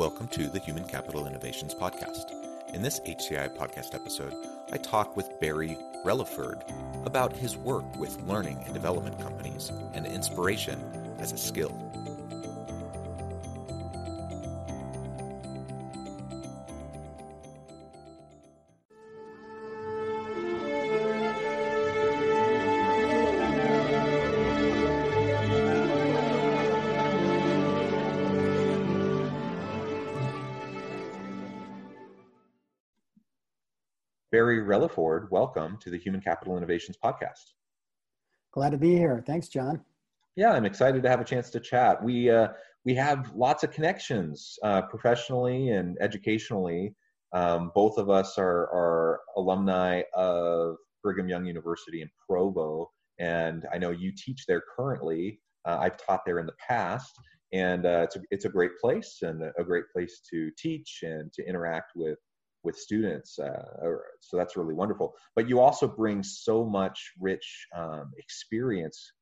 Welcome to the Human Capital Innovations Podcast. In this HCI podcast episode, I talk with Barry Rellaford about his work with learning and development companies and inspiration as a skill. Barry Rellaford, welcome to the Human Capital Innovations Podcast. Glad to be here. Thanks, John. Yeah, I'm excited to have a chance to chat. We uh, we have lots of connections uh, professionally and educationally. Um, both of us are, are alumni of Brigham Young University in Provo, and I know you teach there currently. Uh, I've taught there in the past, and uh, it's a, it's a great place and a great place to teach and to interact with with students. Uh, so that's really wonderful. But you also bring so much rich um, experience,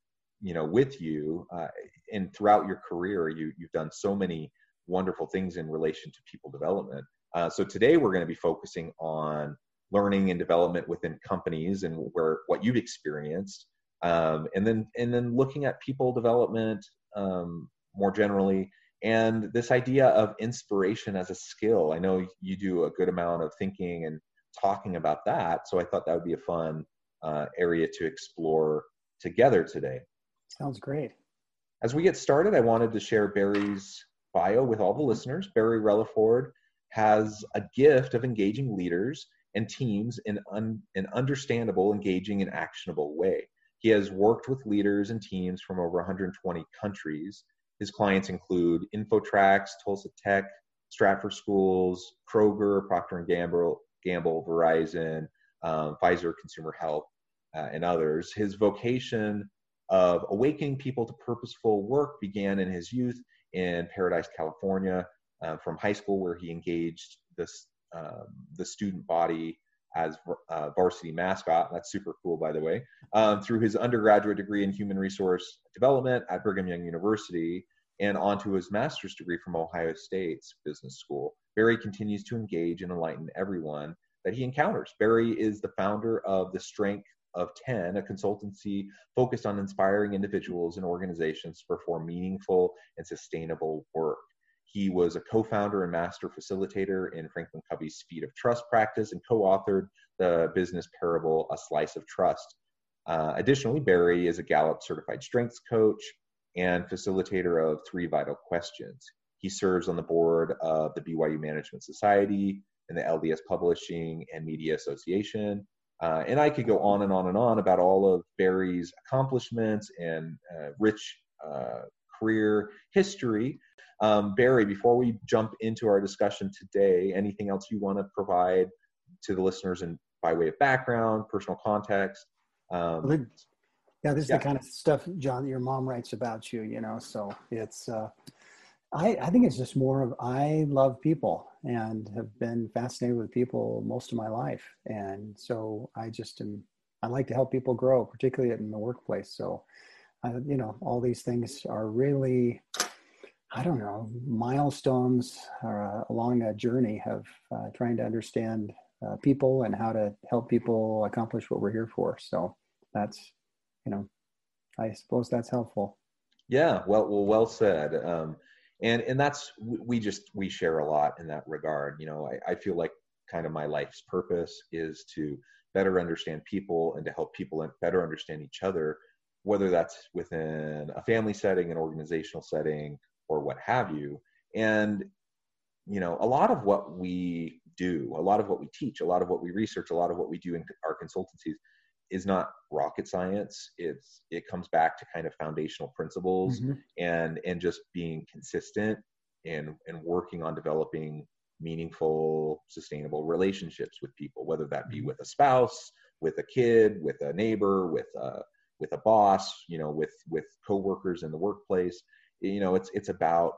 you know, with you, uh, and throughout your career, you you've done so many wonderful things in relation to people development. Uh, so today we're going to be focusing on learning and development within companies and where what you've experienced, um, and then and then looking at people development um, more generally and this idea of inspiration as a skill i know you do a good amount of thinking and talking about that so i thought that would be a fun uh, area to explore together today. Sounds great. As we get started i wanted to share barry's bio with all the listeners. Barry rellaford has a gift of engaging leaders and teams in un- an understandable engaging and actionable way. He has worked with leaders and teams from over 120 countries his clients include Infotrax, Tulsa Tech, Stratford Schools, Kroger, Procter and Gamble, Gamble, Verizon, um, Pfizer Consumer Health, uh, and others. His vocation of awakening people to purposeful work began in his youth in Paradise, California, uh, from high school, where he engaged this um, the student body as uh, varsity mascot. That's super cool, by the way. Um, through his undergraduate degree in human resource development at Brigham Young University and onto his master's degree from Ohio State's business school. Barry continues to engage and enlighten everyone that he encounters. Barry is the founder of the Strength of 10, a consultancy focused on inspiring individuals and organizations to perform meaningful and sustainable work. He was a co founder and master facilitator in Franklin Covey's Speed of Trust practice and co authored the business parable, A Slice of Trust. Uh, additionally, Barry is a Gallup certified strengths coach and facilitator of Three Vital Questions. He serves on the board of the BYU Management Society and the LDS Publishing and Media Association. Uh, and I could go on and on and on about all of Barry's accomplishments and uh, rich uh, career history. Um, Barry, before we jump into our discussion today, anything else you want to provide to the listeners and by way of background, personal context? Um, yeah, this is yeah. the kind of stuff, John, that your mom writes about you, you know, so it's, uh, I, I think it's just more of, I love people and have been fascinated with people most of my life. And so I just am, I like to help people grow, particularly in the workplace. So, uh, you know, all these things are really, I don't know, milestones uh, along a journey of uh, trying to understand uh, people and how to help people accomplish what we're here for. So that's, you know, I suppose that's helpful. Yeah, well, well, well said. Um, and and that's we just we share a lot in that regard. You know, I, I feel like kind of my life's purpose is to better understand people and to help people better understand each other, whether that's within a family setting, an organizational setting, or what have you. And you know, a lot of what we do, a lot of what we teach, a lot of what we research, a lot of what we do in our consultancies is not rocket science. It's it comes back to kind of foundational principles mm-hmm. and and just being consistent and and working on developing meaningful, sustainable relationships with people, whether that be mm-hmm. with a spouse, with a kid, with a neighbor, with a with a boss, you know, with with coworkers in the workplace. You know, it's it's about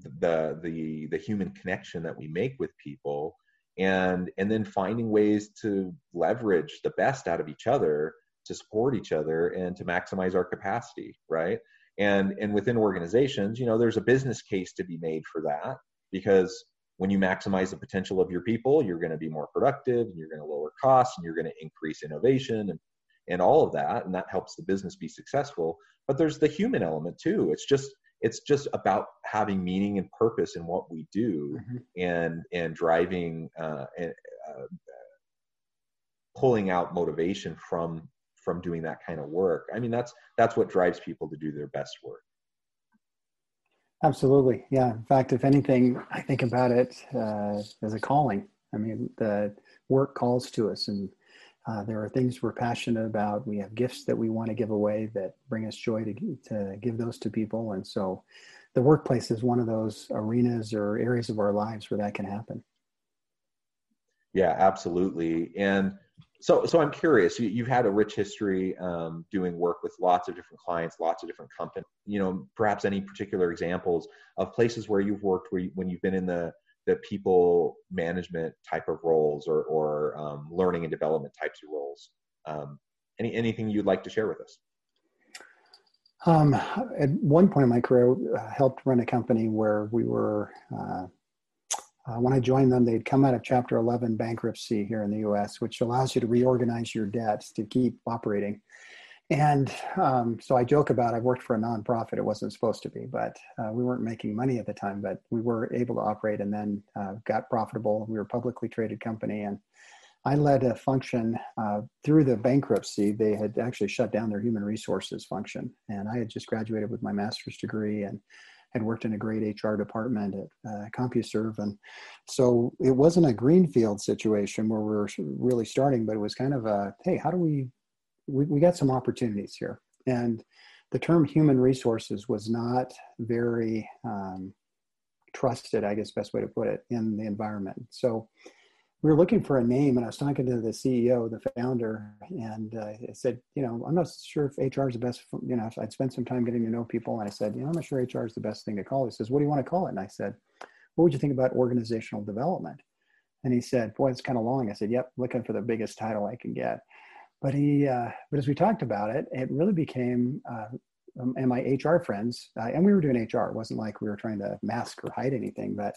the the the human connection that we make with people and and then finding ways to leverage the best out of each other to support each other and to maximize our capacity right and and within organizations you know there's a business case to be made for that because when you maximize the potential of your people you're going to be more productive and you're going to lower costs and you're going to increase innovation and and all of that and that helps the business be successful. But there's the human element too. It's just it's just about having meaning and purpose in what we do mm-hmm. and and driving uh, and uh, pulling out motivation from from doing that kind of work. I mean that's that's what drives people to do their best work. Absolutely. Yeah. In fact if anything i think about it uh, as a calling. I mean the work calls to us and uh, there are things we're passionate about. We have gifts that we want to give away that bring us joy to, to give those to people. And so the workplace is one of those arenas or areas of our lives where that can happen. Yeah, absolutely. And so, so I'm curious. You, have had a rich history um, doing work with lots of different clients, lots of different companies. You know, perhaps any particular examples of places where you've worked where you, when you've been in the the people management type of roles or, or um, learning and development types of roles. Um, any, anything you'd like to share with us? Um, at one point in my career, uh, helped run a company where we were, uh, uh, when I joined them, they'd come out of Chapter 11 bankruptcy here in the US, which allows you to reorganize your debts to keep operating. And um, so I joke about I worked for a nonprofit. It wasn't supposed to be, but uh, we weren't making money at the time. But we were able to operate, and then uh, got profitable. We were a publicly traded company, and I led a function uh, through the bankruptcy. They had actually shut down their human resources function, and I had just graduated with my master's degree and had worked in a great HR department at uh, CompuServe, and so it wasn't a greenfield situation where we were really starting, but it was kind of a hey, how do we we, we got some opportunities here. And the term human resources was not very um, trusted, I guess, best way to put it, in the environment. So we were looking for a name, and I was talking to the CEO, the founder, and uh, I said, you know, I'm not sure if HR is the best. You know, I'd spent some time getting to know people, and I said, you know, I'm not sure HR is the best thing to call. He says, what do you want to call it? And I said, what would you think about organizational development? And he said, boy, it's kind of long. I said, yep, looking for the biggest title I can get but he uh, but as we talked about it it really became uh, um, and my hr friends uh, and we were doing hr it wasn't like we were trying to mask or hide anything but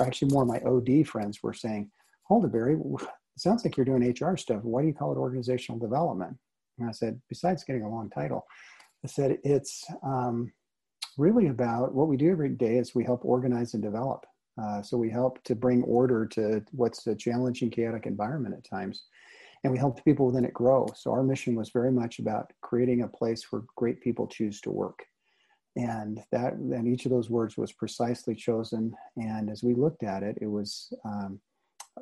actually more my od friends were saying hold it barry it sounds like you're doing hr stuff. Why do you call it organizational development? And i said besides getting a long title. I said it's um, really about what we do every day is we help organize and develop. Uh, so we help to bring order to what's a challenging chaotic environment at times and we helped people within it grow. So our mission was very much about creating a place where great people choose to work. And that, and each of those words was precisely chosen. And as we looked at it, it was, um,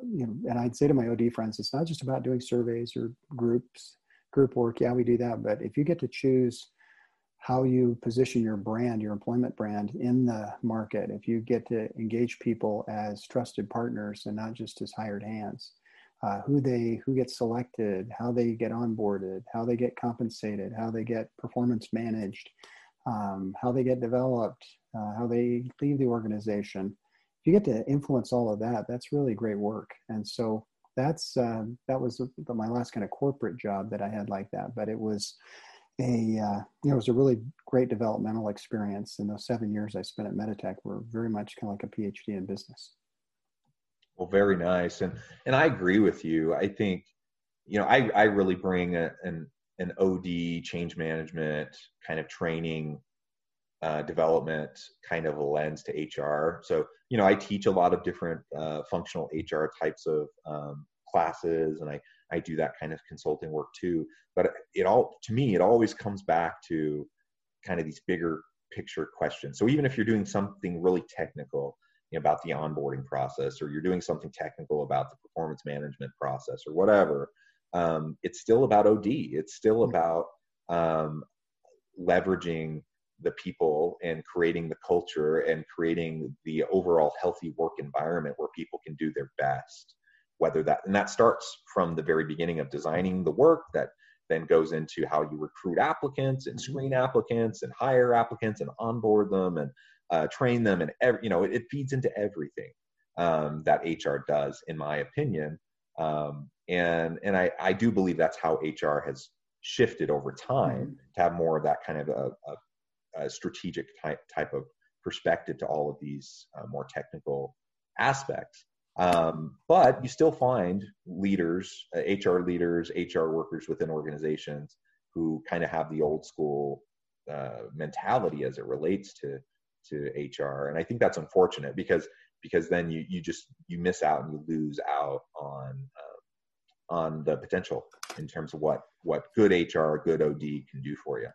you know, and I'd say to my OD friends, it's not just about doing surveys or groups, group work. Yeah, we do that. But if you get to choose how you position your brand, your employment brand in the market, if you get to engage people as trusted partners and not just as hired hands, uh, who they who gets selected, how they get onboarded, how they get compensated, how they get performance managed, um, how they get developed, uh, how they leave the organization. If you get to influence all of that, that's really great work. And so that's uh, that was my last kind of corporate job that I had like that. But it was a uh, you know it was a really great developmental experience. And those seven years I spent at Meditech were very much kind of like a PhD in business. Well, very nice, and and I agree with you. I think, you know, I I really bring a, an an OD change management kind of training, uh, development kind of a lens to HR. So you know, I teach a lot of different uh, functional HR types of um, classes, and I I do that kind of consulting work too. But it all to me, it always comes back to kind of these bigger picture questions. So even if you're doing something really technical, about the onboarding process or you're doing something technical about the performance management process or whatever um, it's still about od it's still mm-hmm. about um, leveraging the people and creating the culture and creating the overall healthy work environment where people can do their best whether that and that starts from the very beginning of designing the work that then goes into how you recruit applicants and screen applicants and hire applicants and onboard them and uh, train them and every, you know it, it feeds into everything um, that HR does, in my opinion. Um, and and I, I do believe that's how HR has shifted over time mm-hmm. to have more of that kind of a, a, a strategic type type of perspective to all of these uh, more technical aspects. Um, but you still find leaders, uh, HR leaders, HR workers within organizations who kind of have the old school uh, mentality as it relates to to HR, and I think that's unfortunate because because then you you just you miss out and you lose out on uh, on the potential in terms of what what good HR, good OD can do for you.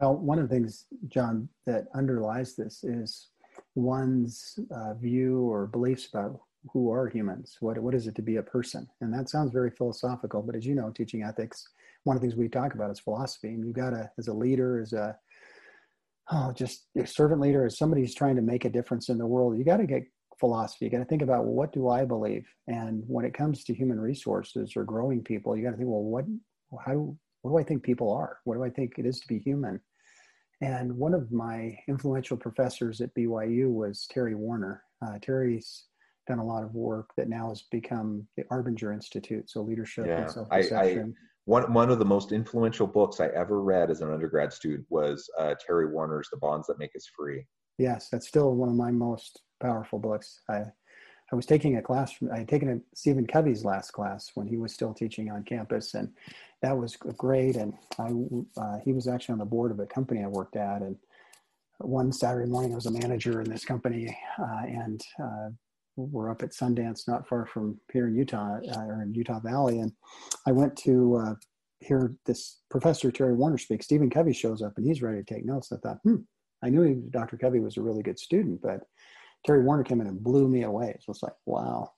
Well, one of the things, John, that underlies this is one's uh, view or beliefs about who are humans. What what is it to be a person? And that sounds very philosophical, but as you know, teaching ethics, one of the things we talk about is philosophy. And you got to, as a leader, as a oh, just a servant leader, as somebody who's trying to make a difference in the world, you got to get philosophy. You got to think about well, what do I believe? And when it comes to human resources or growing people, you got to think, well, what, how, what do I think people are? What do I think it is to be human? And one of my influential professors at BYU was Terry Warner. Uh, Terry's done a lot of work that now has become the Arbinger Institute, so leadership yeah, and self-perception. One, one of the most influential books I ever read as an undergrad student was uh, Terry Warner's The Bonds That Make Us Free. Yes, that's still one of my most powerful books. I I was taking a class from I had taken a Stephen Covey's last class when he was still teaching on campus, and that was great. And I uh, he was actually on the board of a company I worked at, and one Saturday morning I was a manager in this company, uh, and uh, we're up at Sundance, not far from here in Utah uh, or in Utah Valley, and I went to uh, hear this professor Terry Warner speak. Stephen Covey shows up, and he's ready to take notes. I thought, hmm, I knew he, Dr. Covey was a really good student, but Terry Warner came in and blew me away. So it's like, wow.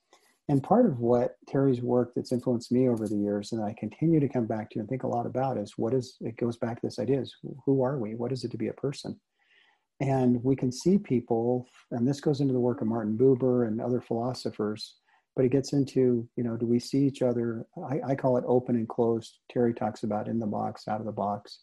And part of what Terry's work that's influenced me over the years and I continue to come back to and think a lot about is what is, it goes back to this idea is who are we? What is it to be a person? And we can see people, and this goes into the work of Martin Buber and other philosophers, but it gets into, you know, do we see each other? I, I call it open and closed. Terry talks about in the box, out of the box.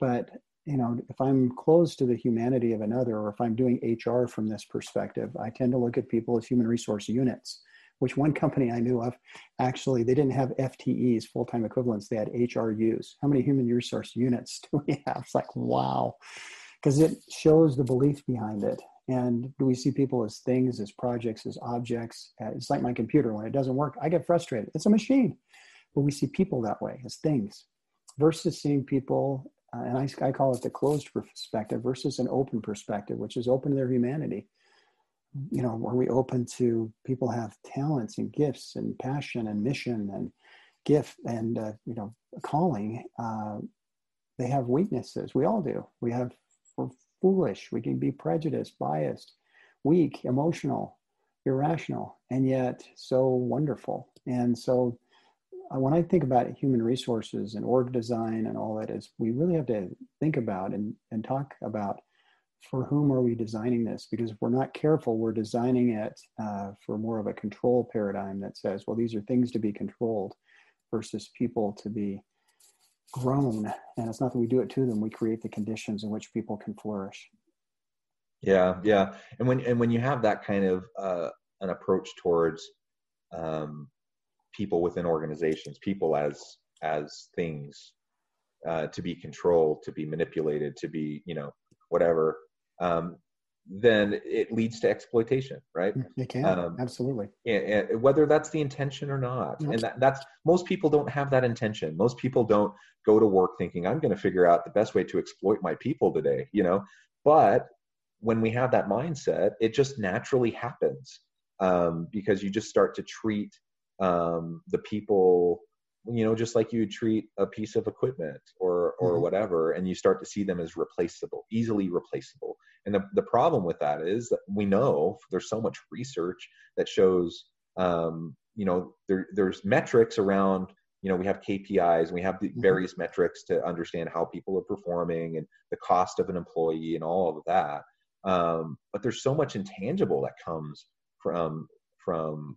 But you know, if I'm closed to the humanity of another, or if I'm doing HR from this perspective, I tend to look at people as human resource units, which one company I knew of actually, they didn't have FTEs, full time equivalents, they had HRUs. How many human resource units do we have? It's like, wow, because it shows the belief behind it. And do we see people as things, as projects, as objects? Uh, it's like my computer. When it doesn't work, I get frustrated. It's a machine. But we see people that way as things versus seeing people uh, and I, I call it the closed perspective versus an open perspective, which is open to their humanity. You know, are we open to people have talents and gifts and passion and mission and gift and uh, you know calling? Uh, they have weaknesses. We all do. We have. We're foolish. We can be prejudiced, biased, weak, emotional, irrational, and yet so wonderful. And so uh, when I think about human resources and org design and all that is, we really have to think about and, and talk about for whom are we designing this? Because if we're not careful, we're designing it uh, for more of a control paradigm that says, well, these are things to be controlled versus people to be grown. And it's not that we do it to them, we create the conditions in which people can flourish. Yeah, yeah. And when and when you have that kind of uh, an approach towards um, people within organizations, people as as things uh, to be controlled, to be manipulated, to be you know whatever, um, then it leads to exploitation, right? Mm, it can um, absolutely. And, and whether that's the intention or not, mm-hmm. and that, that's most people don't have that intention. Most people don't go to work thinking I'm going to figure out the best way to exploit my people today, you know. But when we have that mindset, it just naturally happens um, because you just start to treat um, the people you know just like you treat a piece of equipment or or mm-hmm. whatever and you start to see them as replaceable easily replaceable and the, the problem with that is that we know there's so much research that shows um, you know there, there's metrics around you know we have kpis and we have the Mhm. various metrics to understand how people are performing and the cost of an employee and all of that um, but there's so much intangible that comes from from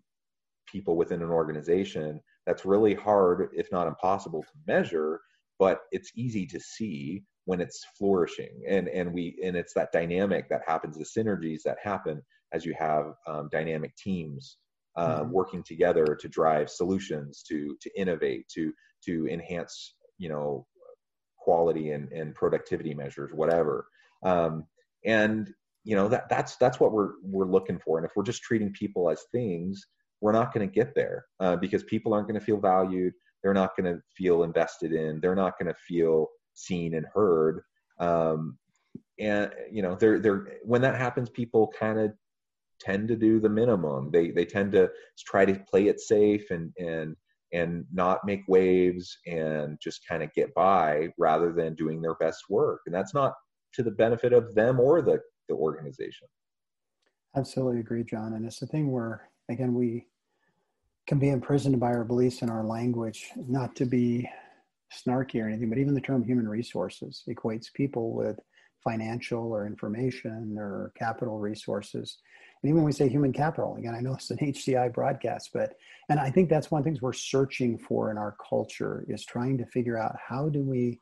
people within an organization that's really hard if not impossible to measure but it's easy to see when it's flourishing. And and we and it's that dynamic that happens the synergies that happen as you have um, dynamic teams uh, Mhm. working together to drive solutions to to innovate to to enhance you know quality and, and productivity measures whatever. Um, and you know that that's that's what we're we're looking for. And if we're just treating people as things we're not going to get there uh, because people aren't going to feel valued. They're not going to feel invested in. They're not going to feel seen and heard. Um, and you know they're they're when that happens people kind of tend to do the minimum. They they tend to try to play it safe and and and not make waves and just kind of get by rather than doing their best work. And that's not to the benefit of them or the the organization. Absolutely agree, John. And it's the thing where, again, we can be imprisoned by our beliefs and our language, not to be snarky or anything, but even the term human resources equates people with financial or information or capital resources. And even when we say human capital, again, I know it's an HCI broadcast, but, and I think that's one of the things we're searching for in our culture is trying to figure out how do we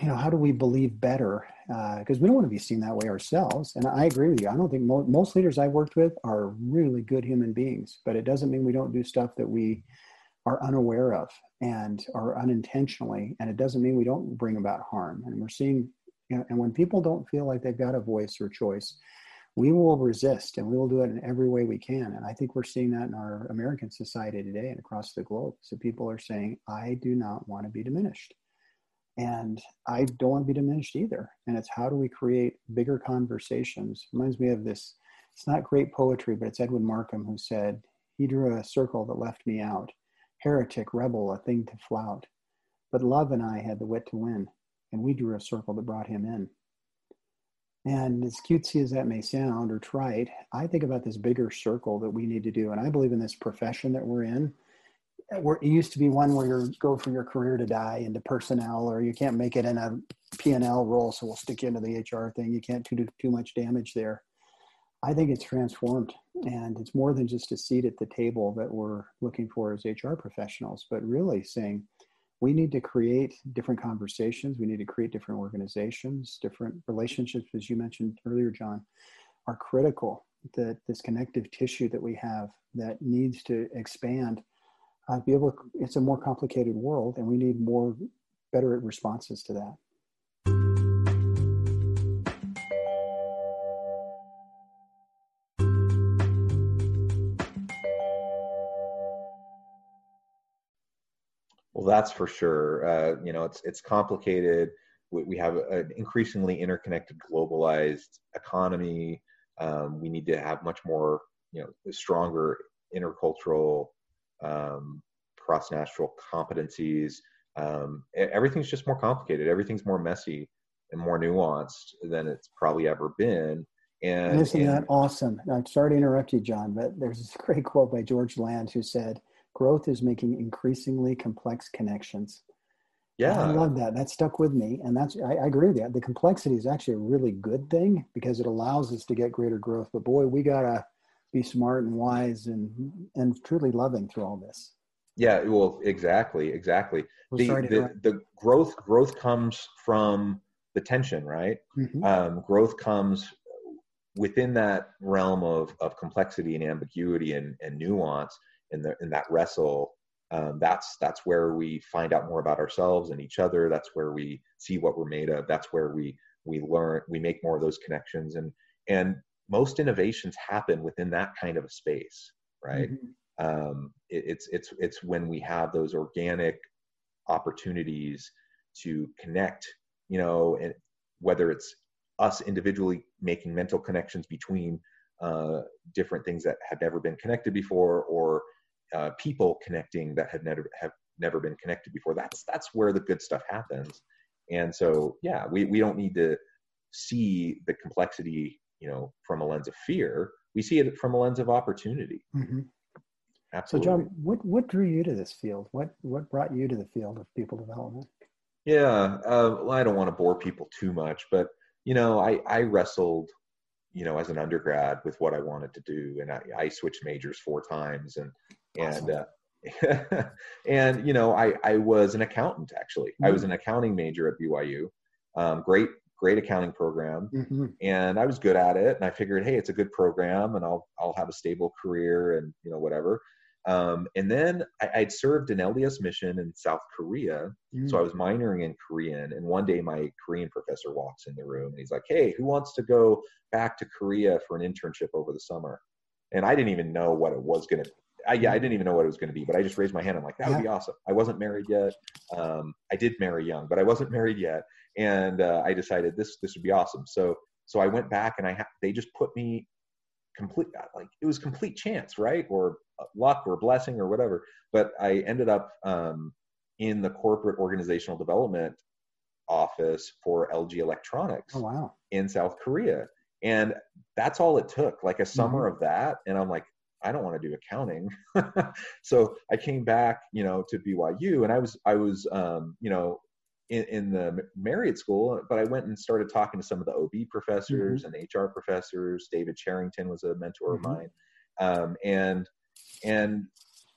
you know how do we believe better? Because uh, we don't want to be seen that way ourselves and i agree with you. I don't think mo- most leaders i've worked with are really good human beings but it doesn't mean we don't do stuff that we are unaware of and are unintentionally and it doesn't mean we don't bring about harm. And we're seeing you know, and when people don't feel like they've got a voice or choice we will resist and we will do it in every way we can and i think we're seeing that in our american society today and across the globe. So people are saying i do not want to be diminished and I don't want to be diminished either. And it's how do we create bigger conversations? Reminds me of this. It's not great poetry, but it's Edwin Markham who said, He drew a circle that left me out. Heretic, rebel, a thing to flout. But love and I had the wit to win, and we drew a circle that brought him in. And as cutesy as that may sound or trite, I think about this bigger circle that we need to do. And I believe in this profession that we're in it used to be one where you go for your career to die into personnel or you can't make it in a p&l role so we'll stick you into the hr thing. You can't do too much damage there. I think it's transformed and it's more than just a seat at the table that we're looking for as hr professionals but really saying we need to create different conversations. We need to create different organizations. Different relationships as you mentioned earlier john are critical that this connective tissue that we have that needs to expand uh, be able to, it's a more complicated world and we need more better responses to that. Well that's for sure. Uh, you know it's it's complicated. We, we have an increasingly interconnected globalized economy. Um, we need to have much more you know stronger intercultural um, cross national competencies. Um, everything's just more complicated. Everything's more messy and more nuanced than it's probably ever been. And isn't and, that awesome? I'm sorry to interrupt you, John, but there's this great quote by George Land who said, "Growth is making increasingly complex connections." Yeah, I love that. That stuck with me, and that's I, I agree with that. The complexity is actually a really good thing because it allows us to get greater growth. But boy, we gotta be smart and wise and and truly loving through all this. Yeah, well, exactly, exactly. Well, the, the, the growth growth comes from the tension, right? Mhm. Um, growth comes within that realm of of complexity and ambiguity and, and nuance in the in that wrestle. Um, that's that's where we find out more about ourselves and each other. That's where we see what we're made of. That's where we we learn we make more of those connections and and most innovations happen within that kind of a space, right? Mhm. um, it, it's it's it's when we have those organic opportunities to connect you know and whether it's us individually making mental connections between uh, different things that have never been connected before or uh, people connecting that have never have never been connected before that's that's where the good stuff happens and so yeah we, we don't need to see the complexity you know from a lens of fear we see it from a lens of opportunity Mhm. Absolutely. So, John, what what drew you to this field? What what brought you to the field of people development? Yeah, uh, well, I don't want to bore people too much, but you know, I I wrestled, you know, as an undergrad with what I wanted to do, and I, I switched majors four times, and and uh, and you know, I I was an accountant actually. Mm-hmm. I was mm. an accounting major at BYU. Um, great great accounting program mm-hmm. and i was good at it and i figured hey it's a good program and i'll i'll have a stable career and you know whatever um, and then I, would served an LDS mission in South Korea. Mm. So I was minoring in Korean. And one day my Korean professor walks in the room and he's like, Hey, who wants to go back to Korea for an internship over the summer? And I didn't even know what it was going to I, yeah, I didn't even know what it was going to be, but I just raised my hand. I'm like, that would be awesome. I wasn't married yet. Um, I did marry young, but I wasn't married yet, and uh, I decided this this would be awesome. So so I went back and I ha- they just put me complete like it was complete chance, right, or luck or blessing or whatever. But I ended up um, in the corporate organizational development office for LG Electronics oh, wow. in South Korea. And that's all it took, like a summer mm-hmm. of that. And I'm like, I don't want to do accounting. so I came back, you know, to BYU and I was, I was, um, you know, in, in, the Marriott school, but I went and started talking to some of the OB professors mm-hmm. and HR professors. David Cherrington was a mentor mm-hmm. of mine. Um, and and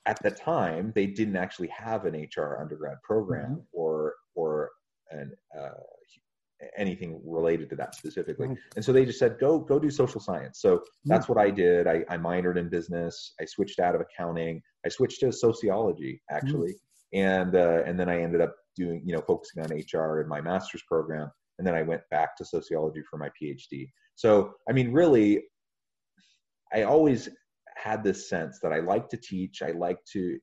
at the time they didn't actually have an hr undergrad program mm-hmm. or or an uh, anything related to that specifically right. and so they just said go go do social science so that's what i did I, I, minored in business i switched out of accounting i switched to sociology actually mm-hmm. and uh, and then i ended up doing you know focusing on hr in my master's program and then i went back to sociology for my phd so i mean really i always had this sense that I like to teach, I like to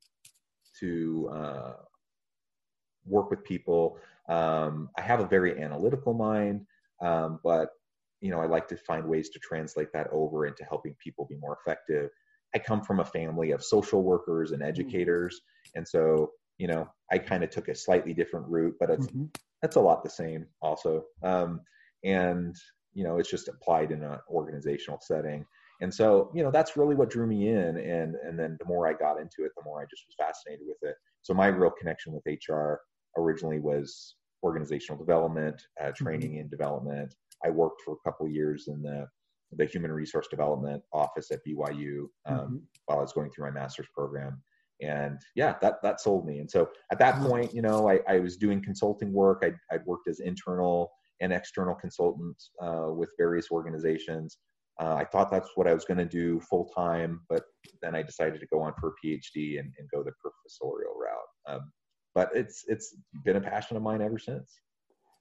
to uh, work with people. Um, I have a very analytical mind, um, but you know I like to find ways to translate that over into helping people be more effective. I come from a family of social workers and mm-hmm. educators, and so you know I kind of took a slightly different route, but it's mm-hmm. that's a lot the same also. Um, and you know it's just applied in an organizational setting and so you know that's really what drew me in and and then the more i got into it the more i just was fascinated with it so my real connection with hr originally was organizational development uh, mm-hmm. training mm-hmm. and development i worked for a couple years in the the human resource development office at byu um, mm-hmm. while i was going through my master's program and yeah that that sold me and so at that point you know i, I was doing consulting work i i worked as internal and external consultant uh, with various organizations uh, I thought that's what I was going to do full time, but then I decided to go on for a PhD and, and go the professorial route. Um, but it's it's been a passion of mine ever since.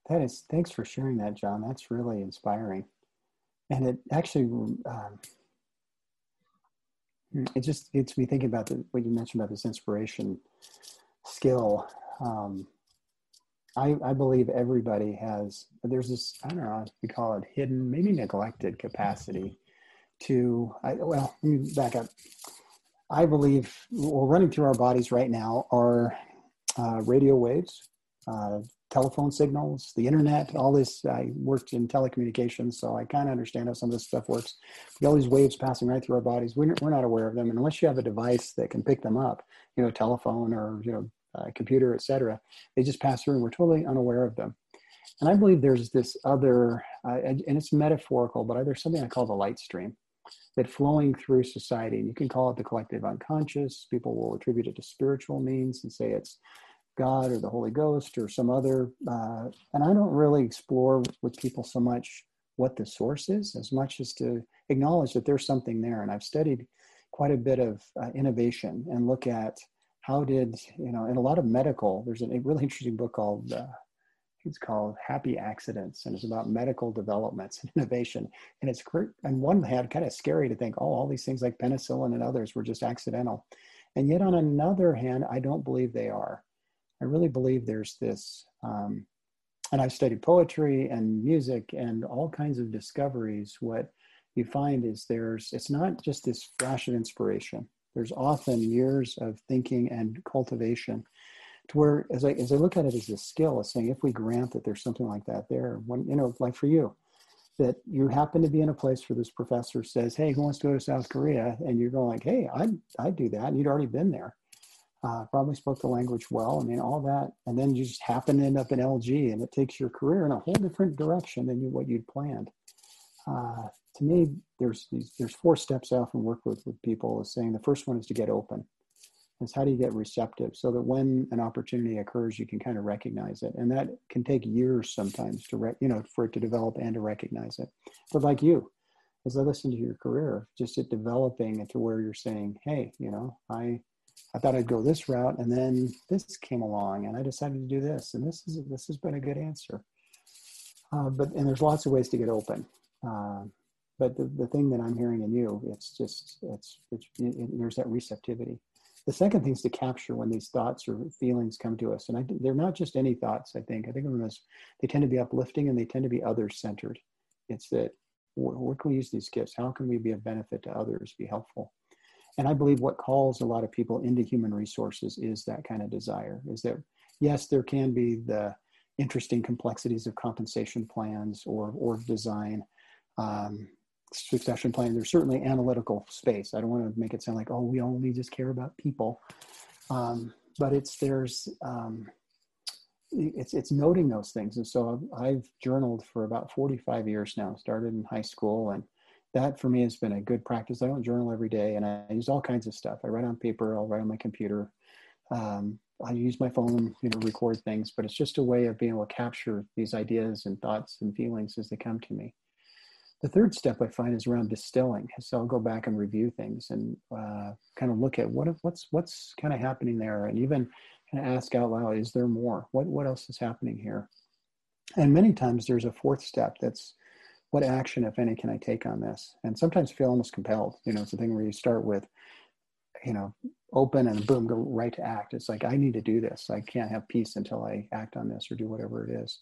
That is, thanks for sharing that, John. That's really inspiring, and it actually um, it just gets me thinking about the, what you mentioned about this inspiration skill. Um, I, I believe everybody has, there's this, I don't know, we call it hidden, maybe neglected capacity to, I, well, let me back up. I believe we're running through our bodies right now are uh, radio waves, uh, telephone signals, the internet, all this. I worked in telecommunications, so I kind of understand how some of this stuff works. We all these waves passing right through our bodies. We're, we're not aware of them. And unless you have a device that can pick them up, you know, telephone or, you know, uh, computer, etc. They just pass through and we're totally unaware of them. And I believe there's this other, uh, and, it's metaphorical, but there's something I call the light stream that flowing through society, and you can call it the collective unconscious. People will attribute it to spiritual means and say it's God or the Holy Ghost or some other. Uh, and I don't really explore with people so much what the source is as much as to acknowledge that there's something there. And I've studied quite a bit of uh, innovation and look at how did you know in a lot of medical there's a really interesting book called uh, it's called happy accidents and it's about medical developments and innovation and it's on one hand kind of scary to think oh all these things like penicillin and others were just accidental and yet on another hand i don't believe they are i really believe there's this um, and i've studied poetry and music and all kinds of discoveries what you find is there's it's not just this flash of inspiration there's often years of thinking and cultivation to where as I as I look at it as a skill, as saying if we grant that there's something like that there, when you know, like for you, that you happen to be in a place where this professor says, "Hey, who wants to go to South Korea?" and you're going like, "Hey, I'd I'd do that," and you'd already been there. Uh, probably spoke the language well. I mean, all that, and then you just happen to end up in LG, and it takes your career in a whole different direction than you, what you'd planned. Uh, to me, there's there's four steps I often work with with people. Is saying the first one is to get open. Is how do you get receptive so that when an opportunity occurs, you can kind of recognize it, and that can take years sometimes to re- you know for it to develop and to recognize it. But like you, as I listen to your career, just it developing it to where you're saying, hey, you know, I I thought I'd go this route, and then this came along, and I decided to do this, and this is this has been a good answer. Uh, but and there's lots of ways to get open. Uh, but the, the thing that I'm hearing in you, it's just it's, it's it, it, there's that receptivity. The second thing is to capture when these thoughts or feelings come to us, and I, they're not just any thoughts. I think I think of them as they tend to be uplifting and they tend to be others centered. It's that where, where can we use these gifts? How can we be of benefit to others? Be helpful and i believe what calls a lot of people into human resources is that kind of desire is that yes there can be the interesting complexities of compensation plans or org design um, succession plan there's certainly analytical space. I don't want to make it sound like oh we only just care about people. Um, but it's there's um, it's it's noting those things. And so I've journaled for about 45 years now. Started in high school and that for me has been a good practice. I don't journal every day, and I use all kinds of stuff. I write on paper, I'll write on my computer. Um, I use my phone, you know, record things, but it's just a way of being able to capture these ideas and thoughts and feelings as they come to me. The third step I find is around distilling. So I'll go back and review things and uh, kind of look at what what's what's kind of happening there, and even kind of ask out loud, is there more? What what else is happening here? And many times there's a fourth step that's what action, if any, can I take on this? And sometimes feel almost compelled. You know, it's a thing where you start with, you know, open and boom, go right to act. It's like, I need to do this. I can't have peace until I act on this or do whatever it is.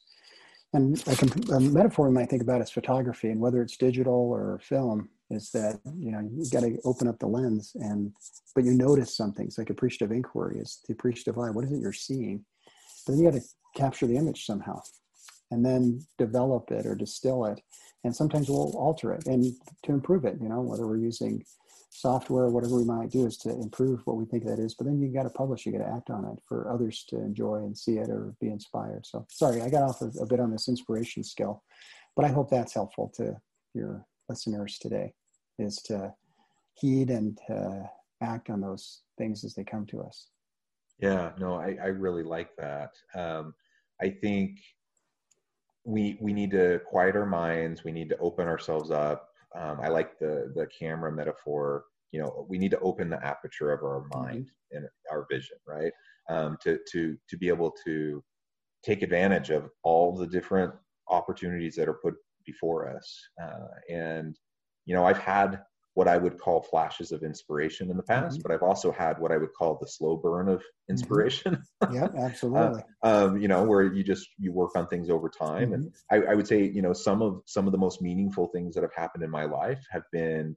And can, a metaphor we might think about is photography and whether it's digital or film is that, you know, you got to open up the lens and, but you notice something. It's like appreciative inquiry is the appreciative eye. What is it you're seeing? But then you got to capture the image somehow and then develop it or distill it and sometimes we'll alter it and to improve it you know whether we're using software whatever we might do is to improve what we think that is but then you got to publish you got to act on it for others to enjoy and see it or be inspired. So sorry i got off a, a bit on this inspiration skill but i hope that's helpful to your listeners today is to heed and to act on those things as they come to us. Yeah no i, I really like that. Um, i think we we need to quiet our minds. We need to open ourselves up. Um, I like the the camera metaphor. You know, we need to open the aperture of our mm-hmm. mind and our vision, right? Um, to to to be able to take advantage of all the different opportunities that are put before us. Uh, and you know, I've had what I would call flashes of inspiration in the past, mm-hmm. but I've also had what I would call the slow burn of mm-hmm. inspiration. Yeah, absolutely. uh, um, you know, where you just you work on things over time, mm-hmm. and I, I, would say, you know, some of some of the most meaningful things that have happened in my life have been,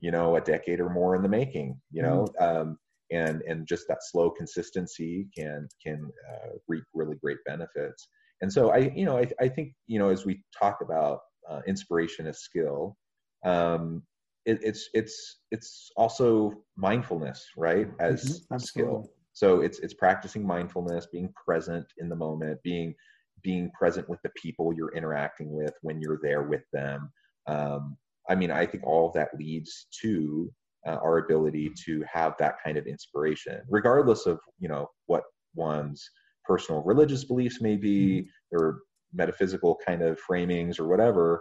you know, a decade or more in the making. You know, mm-hmm. um, and and just that slow consistency can can uh, reap really great benefits. And so I, you know, I, I think you know, as we talk about uh, inspiration as skill. Um, it, it's it's it's also mindfulness, right? As mm-hmm, skill. So it's it's practicing mindfulness, being present in the moment, being being present with the people you're interacting with when you're there with them. Um, I mean, I think all of that leads to uh, our ability to have that kind of inspiration, regardless of you know what one's personal religious beliefs may be, mm-hmm. or metaphysical kind of framings or whatever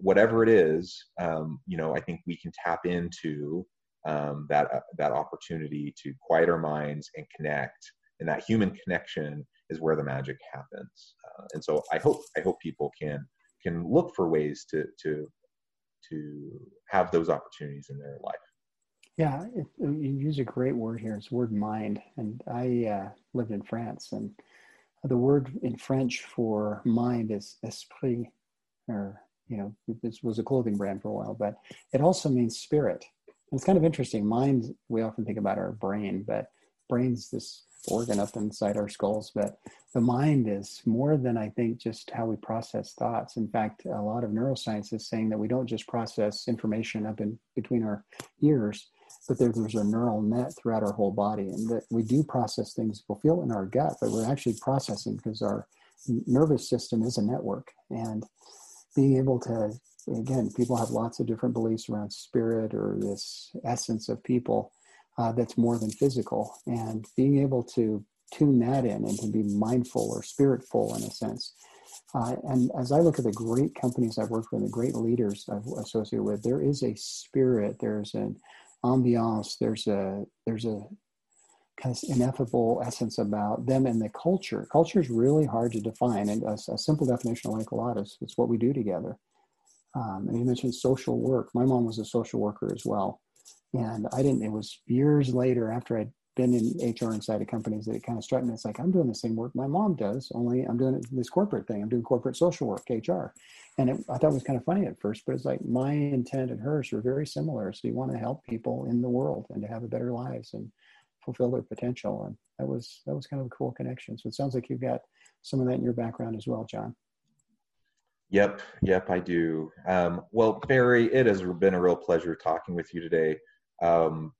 whatever it is, um, you know, I think we can tap into um, that uh, that opportunity to quiet our minds and connect. And that human connection is where the magic happens. Uh, and so I hope I hope people can can look for ways to to to have those opportunities in their life. Yeah, it, you use a great word here. It's word mind, and I uh, lived in France, and the word in French for mind is esprit, or you know, this was a clothing brand for a while, but it also means spirit. And it's kind of interesting. Mind, we often think about our brain, but brain's this organ up inside our skulls, but the mind is more than I think just how we process thoughts. In fact, a lot of neuroscience is saying that we don't just process information up in between our ears, but there, there's a neural net throughout our whole body, and that we do process things. We'll feel in our gut, but we're actually processing because our nervous system is a network, and being able to again, people have lots of different beliefs around spirit or this essence of people uh, that's more than physical. And being able to tune that in and to be mindful or spiritful in a sense. Uh, and as I look at the great companies I've worked with, the great leaders I've associated with, there is a spirit, there's an ambiance, there's a there's a ineffable essence about them and the culture. Culture is really hard to define, and a, a simple definition I like a lot is it's what we do together. Um, and you mentioned social work. My mom was a social worker as well. And I didn't, it was years later after I'd been in HR inside of companies that it kind of struck me. It's like, I'm doing the same work my mom does, only I'm doing this corporate thing. I'm doing corporate social work, HR. And it, I thought it was kind of funny at first, but it's like my intent and hers were very similar. So you want to help people in the world and to have a better lives and fulfill their potential. And that was, that was kind of a cool connection. So it sounds like you've got some of that in your background as well, John. Yep, yep, I do. Um, well, Barry, it has been a real pleasure talking with you today. Um,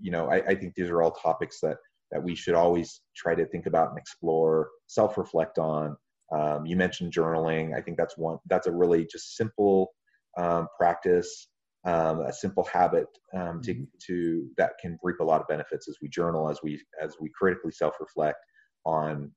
you know, I, I, think these are all topics that that we should always try to think about and explore, self-reflect on. Um, you mentioned journaling. I think that's one. That's a really just simple um, practice, um, a simple habit um, to mm-hmm. to that can reap a lot of benefits as we journal, as we as we critically self-reflect on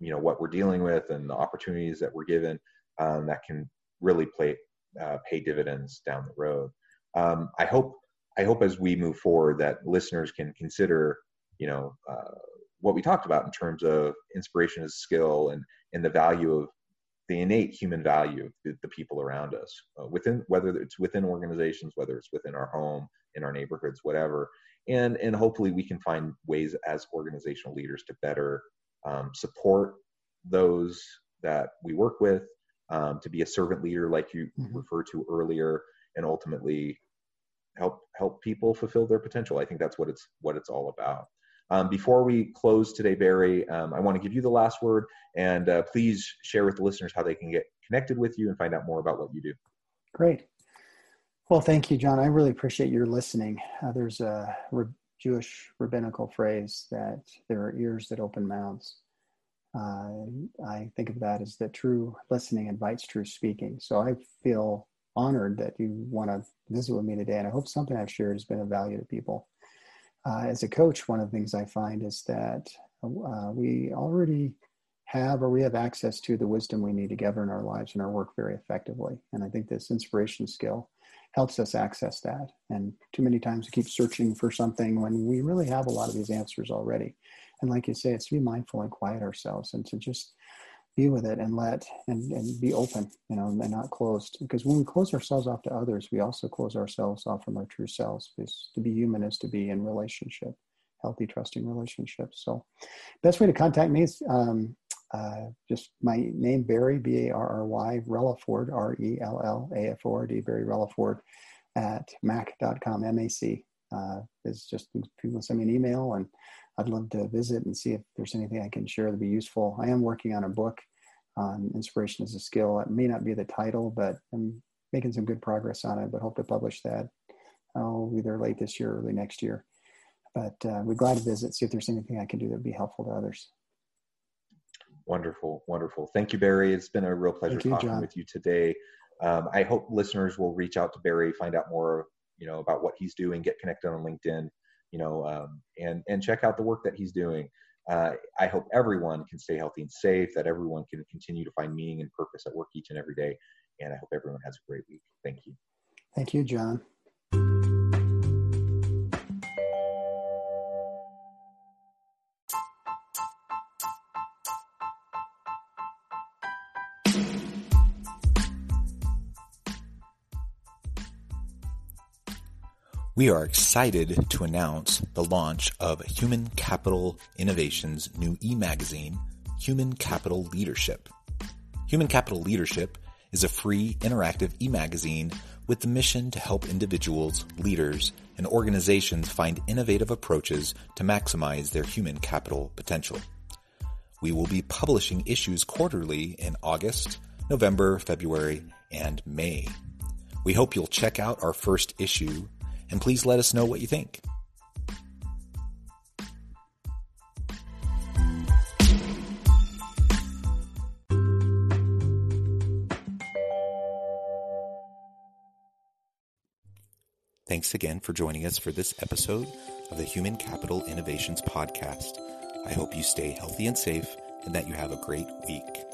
you know what we're dealing with and the opportunities that we're given um, that can really play uh, pay dividends down the road. Um, I hope I hope as we move forward that listeners can consider you know uh, what we talked about in terms of inspiration as skill and and the value of the innate human value of the, the people around us uh, within whether it's within organizations whether it's within our home in our neighborhoods whatever and and hopefully we can find ways as organizational leaders to better um, support those that we work with, um, to be a servant leader, like you mm-hmm. referred to earlier, and ultimately help help people fulfill their potential. I think that's what it's what it's all about. Um, before we close today, Barry, um, I want to give you the last word, and uh, please share with the listeners how they can get connected with you and find out more about what you do. Great. Well, thank you, John. I really appreciate your listening. Uh, there's a Jewish rabbinical phrase that there are ears that open mouths. Uh, I think of that as that true listening invites true speaking. So I feel honored that you want to visit with me today, and I hope something I've shared has been of value to people. Uh, as a coach, one of the things I find is that uh, we already have or we have access to the wisdom we need to govern our lives and our work very effectively. And I think this inspiration skill helps us access that. And too many times we keep searching for something when we really have a lot of these answers already. And like you say, it's to be mindful and quiet ourselves and to just be with it and let and, and be open, you know, and not closed. Because when we close ourselves off to others, we also close ourselves off from our true selves. Because to be human is to be in relationship, healthy, trusting relationships. So, best way to contact me is um, uh, just my name, Barry, B A R R Y, Rellaford, R E L L A F O R D, Barry Rellaford at mac.com, M A C. Uh, is just people send me an email and I'd love to visit and see if there's anything I can share that'd be useful. I am working on a book on inspiration as a skill. It may not be the title, but I'm making some good progress on it, but hope to publish that oh, either late this year or early next year. But uh, we're glad to visit, see if there's anything I can do that would be helpful to others. Wonderful, wonderful. Thank you, Barry. It's been a real pleasure you, talking John. with you today. Um, I hope listeners will reach out to Barry, find out more, you know, about what he's doing, get connected on LinkedIn, you know, um, and and check out the work that he's doing. Uh, I hope everyone can stay healthy and safe. That everyone can continue to find meaning and purpose at work each and every day. And I hope everyone has a great week. Thank you. Thank you, John. We are excited to announce the launch of Human Capital Innovation's new e-magazine, Human Capital Leadership. Human Capital Leadership is a free interactive e-magazine with the mission to help individuals, leaders, and organizations find innovative approaches to maximize their human capital potential. We will be publishing issues quarterly in August, November, February, and May. We hope you'll check out our first issue and please let us know what you think. Thanks again for joining us for this episode of the Human Capital Innovations Podcast. I hope you stay healthy and safe and that you have a great week.